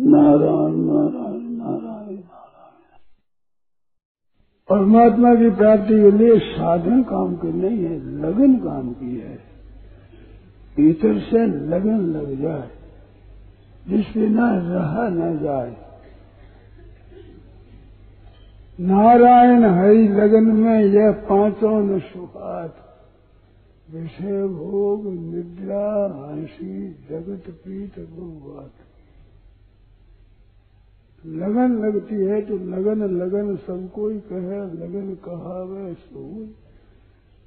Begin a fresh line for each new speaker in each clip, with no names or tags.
नारायण नारायण नारायण नारायण। परमात्मा की प्राप्ति के लिए साधन काम की नहीं है, लगन काम की है। भीतर से लगन लग जाए, जिस बिना रहा न जाए। नारायण हरि लगन में, यह पाँचों न सुखात विषय भोग, निद्रा, हँसी, जगत, प्रीत भोगवात लगन लगती है तो लगन लगन सब कोई कहे, लगन कहावे सो।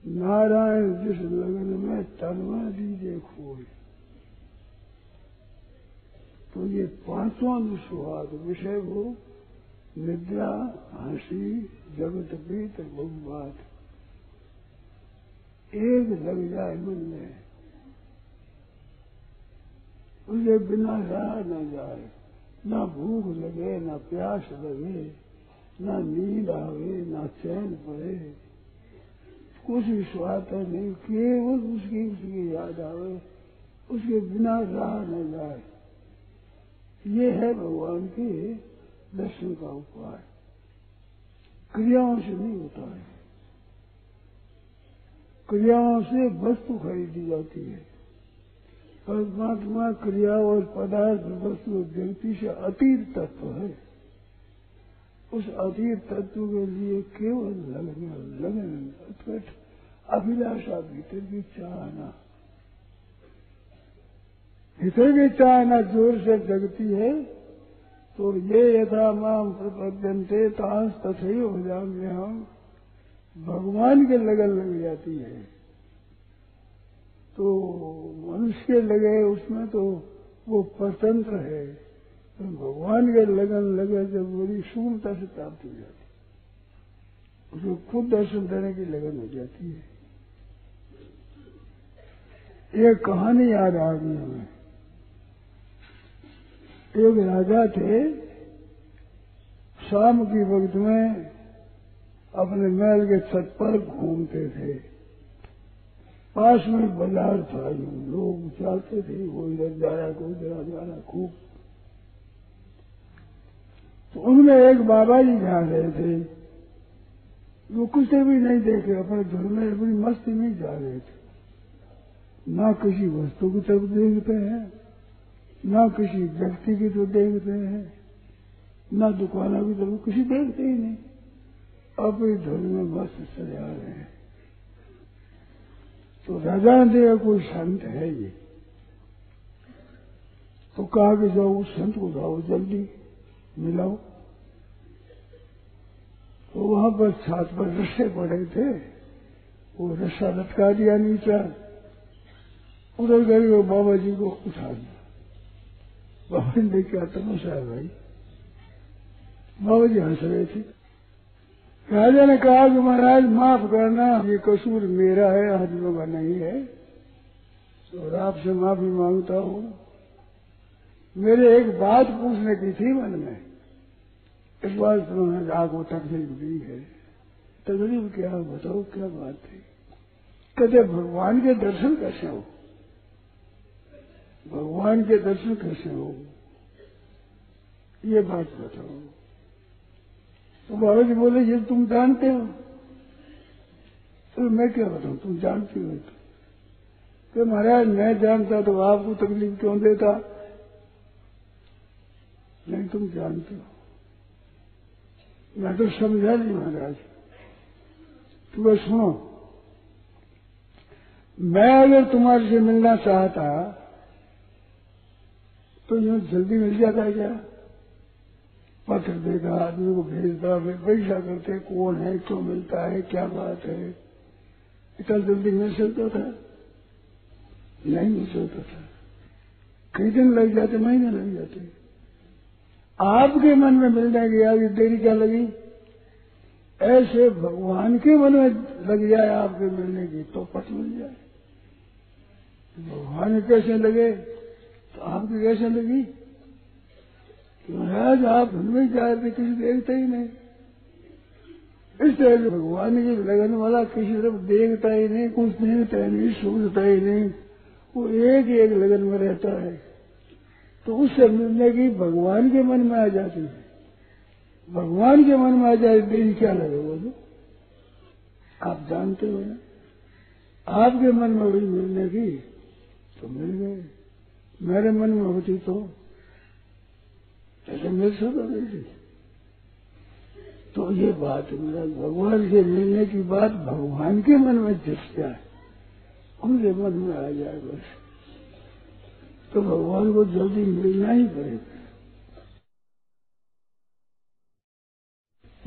नारायण जिस लगन में तनवा दीजिए खोए। तो ये पाँचों सुहाग विषय भोग निद्रा, हँसी, जगत प्रीत भोगवात एक लग जाए मन में, उसे बिना रहा न जाए। न भूख लगे, न प्यास लगे, न नींद आवे, न चैन पड़े। कुछ भी स्वाद नहीं, केवल उसकी उसकी याद आवे, उसके बिना रहा न जाए। ये है भगवान के दर्शन का उपाय। क्रियाओं से नहीं होता है। क्रियाओं से वस्तु खरीदी जाती है। परमात्मा क्रिया और पदार्थ वस्तु व्यक्ति से अतीत तत्व है। उस अतीत तत्व के लिए केवल लगन लगन, उत्कट, अभिलाषा भीतर की चाहना। भीतर की चाहना ज़ोर से जगती है तो ये यथा माम प्रपद्यंते तांस तथे हो जाएँगे हम भगवान के लगन लग जाती है। मनुष्य लगे उसमें तो वो स्वतंत्र है। तो भगवान के लगन लगे, जब बड़ी शून्यता से प्राप्त हो जाती उसको खुद दर्शन देने की लगन हो जाती है। एक कहानी याद आ गई हमें। एक राजा थे, शाम की वक्त में अपने महल के छत पर घूमते थे। पास में बाज़ार था लोग जाते थे, वो इधर जा रहा कोई इधर जा रहा खूब। तो उनमें एक बाबा जी जा रहे थे। वो कुछ भी नहीं देखे, अपने घर में अपनी मस्ती में जा रहे थे। ना किसी वस्तु की तरफ़ देखते हैं, ना किसी व्यक्ति की तरफ़ देखते हैं, ना दुकानों की तरफ़ किसी देखते ही नहीं। अपने धर्म में मस्त सजा रहे हैं। तो राजा ने कोई संत है ये। तो कहा कि जाओ उस संत को जाओ जल्दी मिलाओ। तो वहाँ पर छात पर रस्से पड़े थे। वो रस्सा लटका दिया नीचा। उधर गए वो बाबा जी को उठा दिया बाबा ने क्या तमाशा है भाई। बाबा जी हंस रहे थे। राजा ने कहा कि महाराज, माफ़ करना, ये कसूर मेरा है आदमियों का नहीं है। तो आपसे माफ़ी माँगता हूँ। मेरे एक बात पूछने की थी मन में। इस बात तुम्हें आपको तकलीफ़ दी है। तकलीफ़ क्या, बताओ क्या बात थी कहते, भगवान के दर्शन कैसे हो? भगवान के दर्शन कैसे हो? ये बात बताओ। तो बाबा जी बोले, ये तुम जानते हो? तो मैं क्या बताऊँ, तुम जानती हो तो। महाराज, मैं जानता तो आपको तकलीफ़ क्यों देता? नहीं, तुम जानते हो। मैं तो समझा नहीं महाराज। तुम्हें सुनो। मैं अगर तुम्हारे से मिलना चाहता तो यूँ जल्दी मिल जाता है क्या? पत्र देगा, आदमी को भेजता परीक्षा करते कौन है, क्यों मिलता है, क्या बात है। इतना जल्दी मिल सकता था। नहीं मिल सकता था। कई दिन लग जाते, महीने लग जाते। आपके मन में मिलने की आगे देरी क्या लगी? ऐसे भगवान के मन में लग जाए आपके मिलने की तो पट मिल जाए। भगवान कैसे लगे तो आपकी कैसे लगी? महाराज, आप हमें जा रहे किसी देखते ही नहीं। इस तरह से भगवान की लगन वाला किसी तरफ़ देखता ही नहीं, कुछ देखता ही नहीं सोचता ही नहीं। वो एक एक लगन में रहता है। तो उससे मिलने की भगवान के मन में आ जाती है। भगवान के मन में आ जाए देरी क्या लगे बोलो आप जानते हो ना? आपके मन में हुई मिलने की तो मिल गए। मेरे मन में होती तो ऐसे मिल सकता मिलती तो ये बात मेरा भगवान से मिलने की बात भगवान के मन में जस जाए, उनके मन में आ जाए बस। तो भगवान को जल्दी मिलना ही पड़ेगा।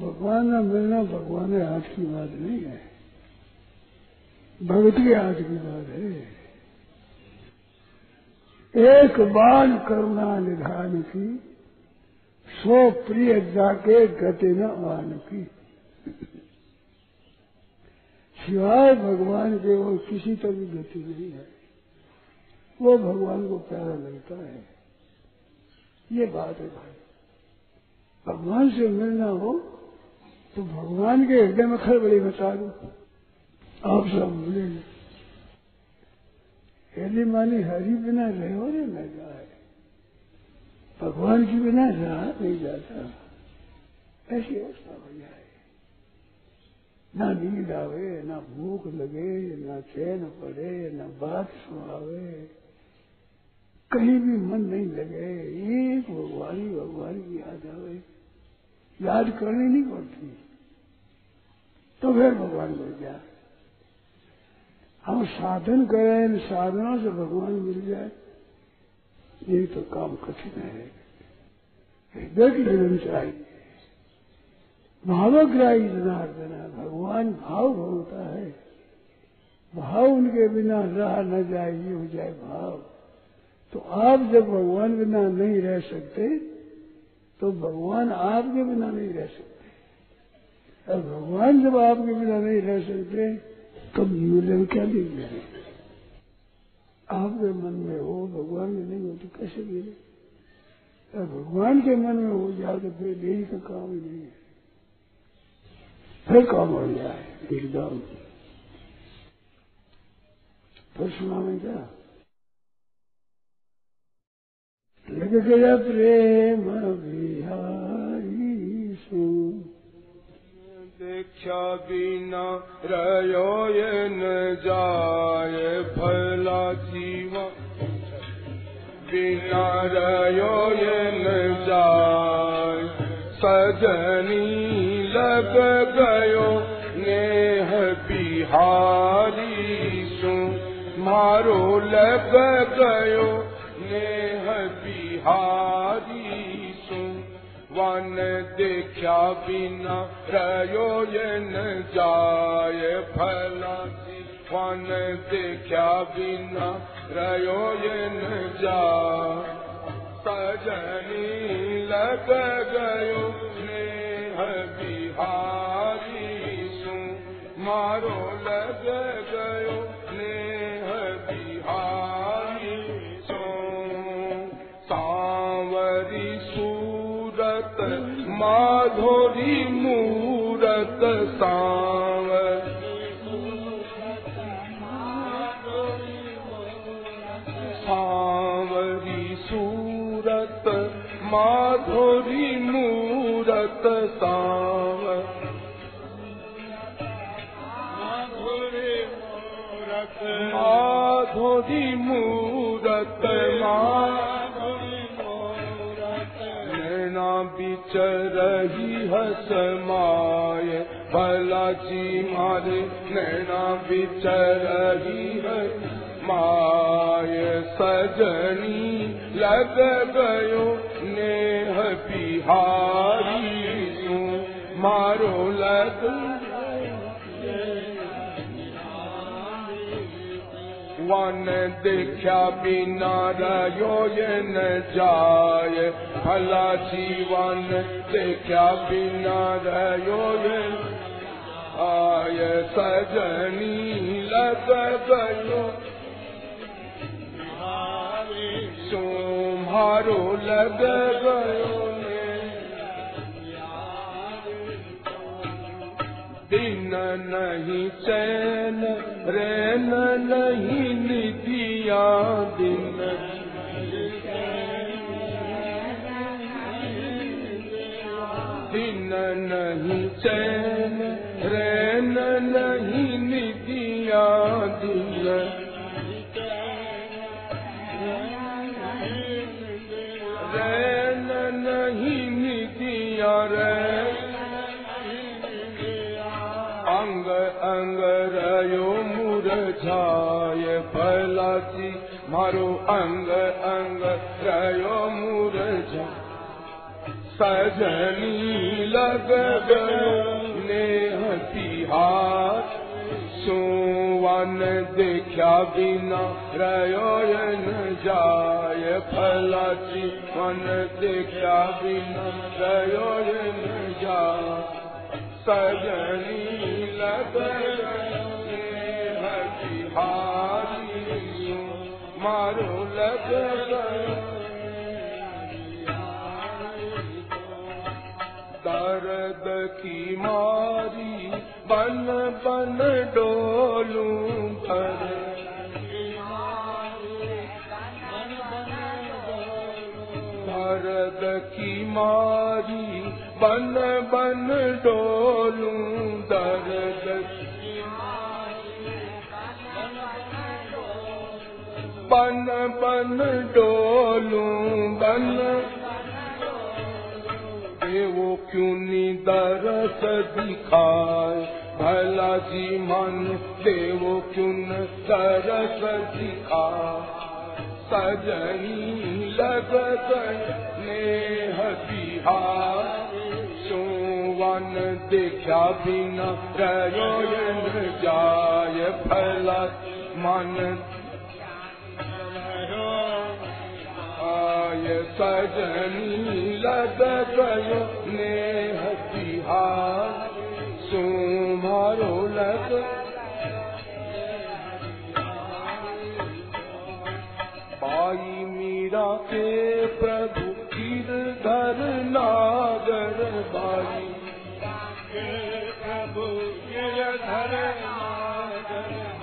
भगवान का मिलना भगवान के हाथ की बात नहीं है। भगत के हाथ की बात है। एक बार करुणा निधान की सो प्रिय जाके गति न की। सिवाय भगवान के वो किसी तरह की गति नहीं है। वो भगवान को प्यारा लगता है। ये बात है भाई। भगवान से मिलना हो तो भगवान के हृदय में खड़बड़ी बता दो। आप सब मिलेंगे। यदि मानी हरी बिना रहे हो रे जाए भगवान के बिना रहा नहीं जाता। ऐसी अवस्था हो जाए। ना नींद आवे, ना भूख लगे, ना चैन पड़े, ना बात सुनावे। कहीं भी मन नहीं लगे, एक भगवान ही भगवान की याद आवे। याद करनी नहीं पड़ती। तो फिर भगवान मिल जाए। हम साधन करें, साधनों से भगवान मिल जाए। ये तो काम कठिन है। हृदय की जीवन चाहिए भावग्राही जनार्दन भगवान भाव होता है। भाव उनके बिना रहा न जाए, ये हो जाए भाव। तो आप जब भगवान बिना नहीं रह सकते तो भगवान आपके बिना नहीं रह सकते। और भगवान जब आपके बिना नहीं रह सकते तो जीवन क्या नहीं लीजिए आपके मन में हो, भगवान में नहीं हो तो कैसे गिरे? अगर भगवान के मन में हो जाए तो फिर देरी का काम ही नहीं है। फिर काम हो जाए एकदम। फिर सुना में क्या? लग गया प्रेम बिहारी सु
दीक्षा बिना ये न जाय बिना रयो ये न जाय सजनी लग गयो नेह बिहारी मारो लग गयो नेह बिहारी सु वन देखा बिना रयो न जाय भला वन देखा बिना रयो ये न जा। सजनी लग गयो नेह बिहारी सु मारो लग मूरत नैना बिच रही हस माय। जी मारे नैना बिच रही है माय। सजनी गयो नेह बिहारी। मारो लग वन देखा बिना रयो ये न जाय भला जीवन देखा बिना रयो ये आय सजनी लग गयो। तुम्हारो लग गयो। दिन नहीं चैन रैन नहीं निधिया दिन। दिन नहीं चैन रैन नहीं निधिया दिन। रैन मुरझाय फलाची मारो अंग अंग, रयो मुरझा। सजनी लग नेह तिहार। सुवन देखा बिना रयो न जाय फलाची वन देखा बिना रयो न जाय सजनी लग मारी बन बन डोलू घर दर्द की मारी बन बन डोलू बन बन डोलू बन। वो क्यों नी दरस दिखाए भला जी मन देवो क्यों न दरस दिखाए सजनी लग नेह बिहार सुवन देखा बिना रयो न जाय भला मन आय सजनी लग गयो नेह बिहार सुमारो लग। पाई मीरा के प्रभु गिरधर नागर बाई। प्रभु गिरधर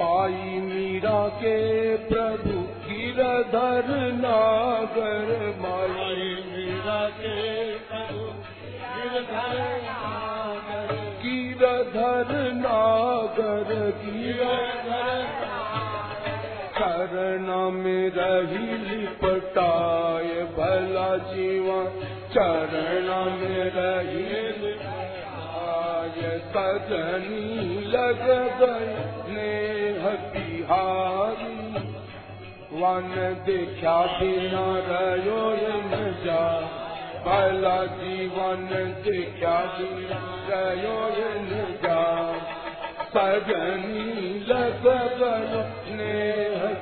बाई मीरा के गिरधर नागर माई। मीरा के। गिरधर नागर में रही लिपटाय भला जीवन चरण में रही सजनी लग गए। नेह बिहारी वन देखा बिना न जा। भला जीवन देखा बिना न जा। सजनी लग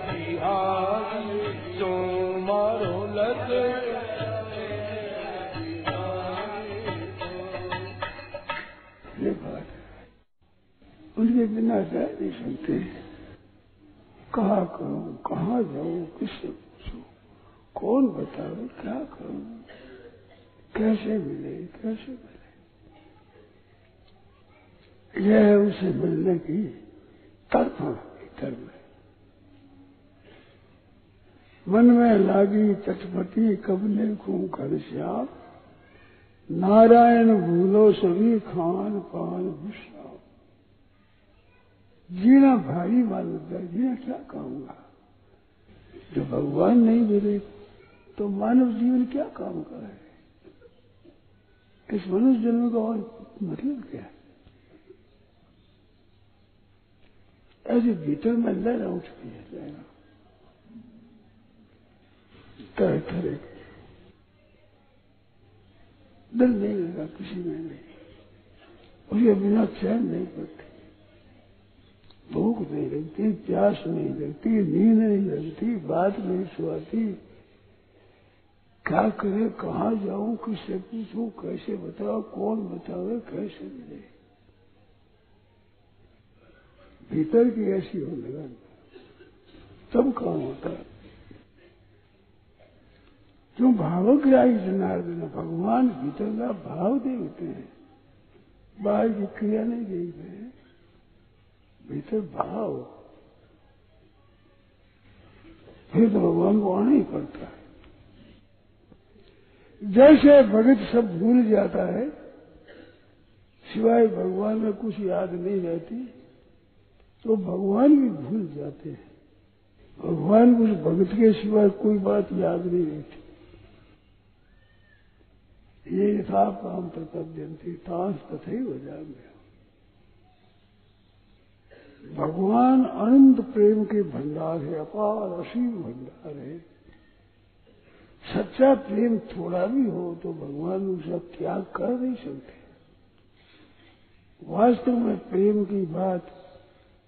बिहारी सो मारो लग
उनके बिना रह नहीं सकते कहा करूँ? कहाँ जाऊँ? किससे पूछूँ? कौन बतावे क्या करूँ? कैसे मिले? कैसे मिले? यह है उसे मिलने की तड़पण भीतर में मन में लागी चटपटी कब देखूँ घर श्याम? नारायण भूलो सभी खान पान विश्राम जीना भारी मालूम है जीना क्या कहूँगा? जो भगवान नहीं मिले तो मानव जीवन क्या काम का है इस मनुष्य जन्म का और मतलब क्या है? ऐसे भीतर में लहरा उठती है, लहरा। तरह तरह की। दिल नहीं लगा किसी में नहीं उसके बिना चैन नहीं पड़ती। भूख नहीं लगती, प्यास नहीं लगती, नींद नहीं लगती, बात नहीं सुहाती। क्या करे, कहाँ जाऊँ किससे पूछूँ, कैसे बताओ कौन बतावे, कैसे मिले? भीतर की ऐसी हो लगा। तब काम होता है। क्यों भावग्राही जनार्दन भगवान भीतर का भाव देखते हैं। बाहर की क्रिया नहीं देखते हैं। भीतर भाव। फिर तो भगवान को आना ही पड़ता है। जैसे भगत सब भूल जाता है, सिवाय भगवान में कुछ याद नहीं रहती तो भगवान भी भूल जाते हैं। भगवान को भगत के सिवाय कोई बात याद नहीं रहती। ये यथा काम प्रपद्यंती तांस तथे हो जाएँगे भगवान अनंत प्रेम के भंडार है, अपार असीम भंडार है। सच्चा प्रेम थोड़ा भी हो तो भगवान उसका त्याग कर नहीं सकते। वास्तव में प्रेम की बात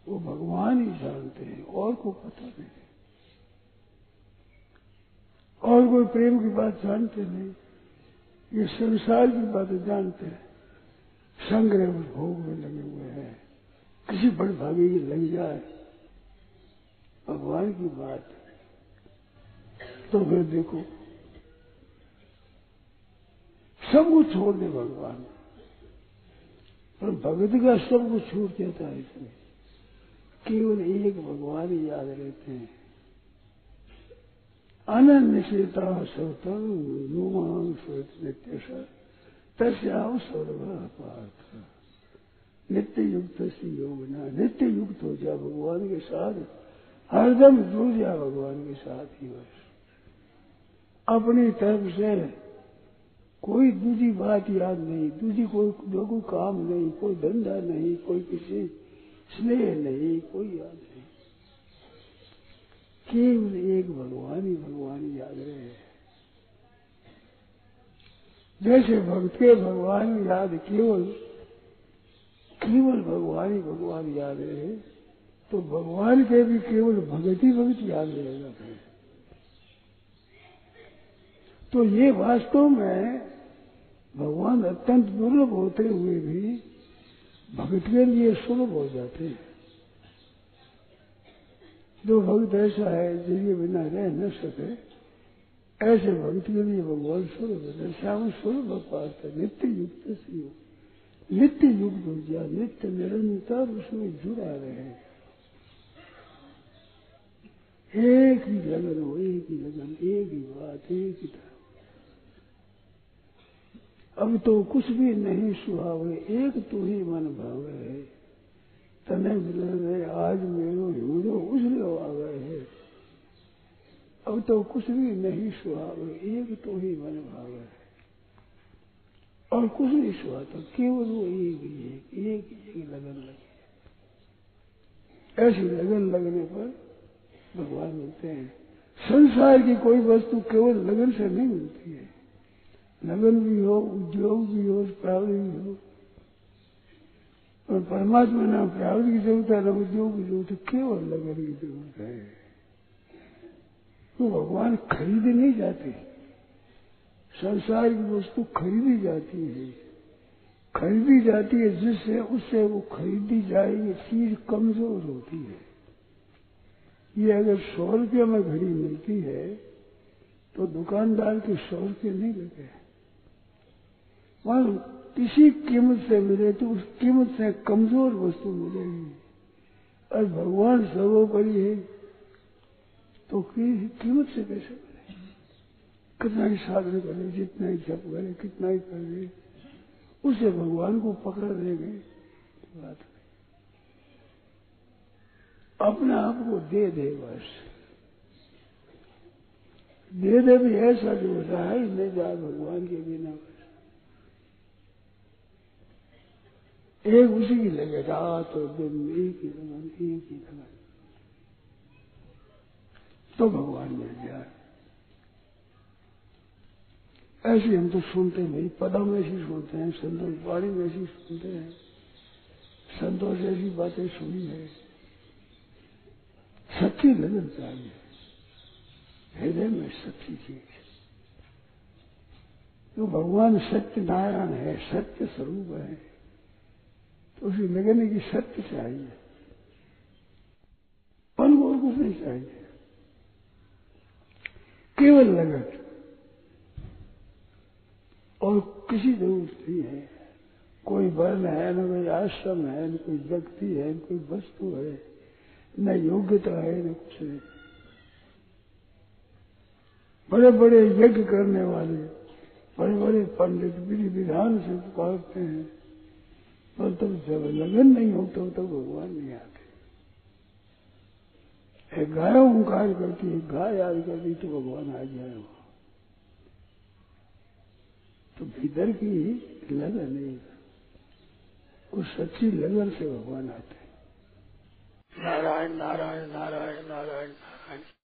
वो भगवान ही जानते हैं, और को पता नहीं। और कोई प्रेम की बात जानते नहीं, ये संसार की बातें जानते हैं। संग्रह भोग में लगे हुए हैं। किसी बड़े भागे की लग जाए, भगवान की बात। तो फिर देखो, सब कुछ छोड़ दे भगवान। पर भगत का सब कुछ छूट जाता है इसमें। केवल एक भगवान ही याद रहते हैं। अनन्य चेता सतम नुमांग नित्य। तस्याव सर्व पार्थ। नित्य युक्त से योगना नित्य युक्त हो जा भगवान के साथ। हरदम जुड़ जा भगवान के साथ ही बस। अपनी तरफ़ से कोई दूसरी बात याद नहीं, दूसरी कोई कोई काम नहीं, कोई धंधा नहीं, कोई किसी स्नेह नहीं, कोई याद नहीं। केवल एक भगवान ही भगवान याद रहे। जैसे भक्त के भगवान याद केवल केवल भगवान ही भगवान याद रहे तो भगवान के भी केवल भगत ही भगत याद रहेगा फिर। तो ये वास्तव में भगवान अत्यंत दुर्लभ होते हुए भी भगत के लिए सुलभ हो जाते हैं। जो भक्त ऐसा है जिसके बिना रह न सके, ऐसे भक्त के लिए भगवान सुलभ है। श्याम सुलभ पार्थ नित्य युक्त से योग नित्य हो गया। नित्य निरंतर उसमें जुड़ा रहे एक ही लगन हो एक ही लगन एक ही बात, एक ही तरह। अब तो कुछ भी नहीं सुहावे, एक तो ही मन भावे है। तने मिले आज मेरो हीरो उजलो आ गए है। अब तो कुछ भी नहीं सुहावे, एक तो ही मन भावे है। और कुछ नहीं सुहाता केवल वो एक ही, एक एक एक लगन लगी ऐसी लगन लगने पर भगवान मिलते हैं, संसार की कोई वस्तु केवल लगन से नहीं मिलती है। लगन भी हो, उद्योग भी हो, प्रावधि भी हो, और परमात्मा ना प्रावधि की ज़रूरत है, ना उद्योग की ज़रूरत है, केवल लगन की ज़रूरत है। तो भगवान खरीद नहीं जाते। संसार की वस्तु खरीदी जाती है। खरीदी जाती है जिससे उससे वो खरीदी जाएगी, चीज़ कमज़ोर होती है। ये अगर सौ रुपये में घड़ी मिलती है तो दुकानदार के सौ रुपये नहीं लगे वहाँ किसी कीमत से मिले तो उस कीमत से कमज़ोर वस्तु मिलेगी। और भगवान सर्वोपरि है तो कीमत से कैसे कितना ही साधन करे जितना ही जप करे, कितना ही कर करे उसे भगवान को पकड़ देंगे बात अपने आप को दे दे बस। दे दे भी ऐसा जो होता है नहीं जा भगवान के बिना बस। एक उसी की लगे, रात और दिन, एक ही लगन एक ही लगन तो भगवान मिल जाए। ऐसे हम तो सुनते नहीं पदम ऐसी सुनते हैं संतोष वाणी में ऐसी सुनते हैं। संतोष ऐसी बातें सुनी है। सच्ची लगन चाहिए हृदय में सच्ची चीज़ तो भगवान सत्य नारायण है, सत्य स्वरूप है तो उसी लगने की सत्य चाहिए। पल और कुछ नहीं चाहिए। केवल लगन और किसी ज़रूरत नहीं है। कोई वर्ण है, न कोई आश्रम है, न कोई व्यक्ति है, न कोई वस्तु है, न योग्यता है, न कुछ है। बड़े बड़े यज्ञ करने वाले बड़े बड़े पंडित विधि विधान से करते हैं। और तब जब लगन नहीं हो तो तब भगवान नहीं आते। एक गाय ओंकार करती है गाय याद करती तो भगवान आ जाए वो तो भीतर की लगन नहीं उस सच्ची लगन से भगवान आते नारायण नारायण नारायण नारायण नारायण।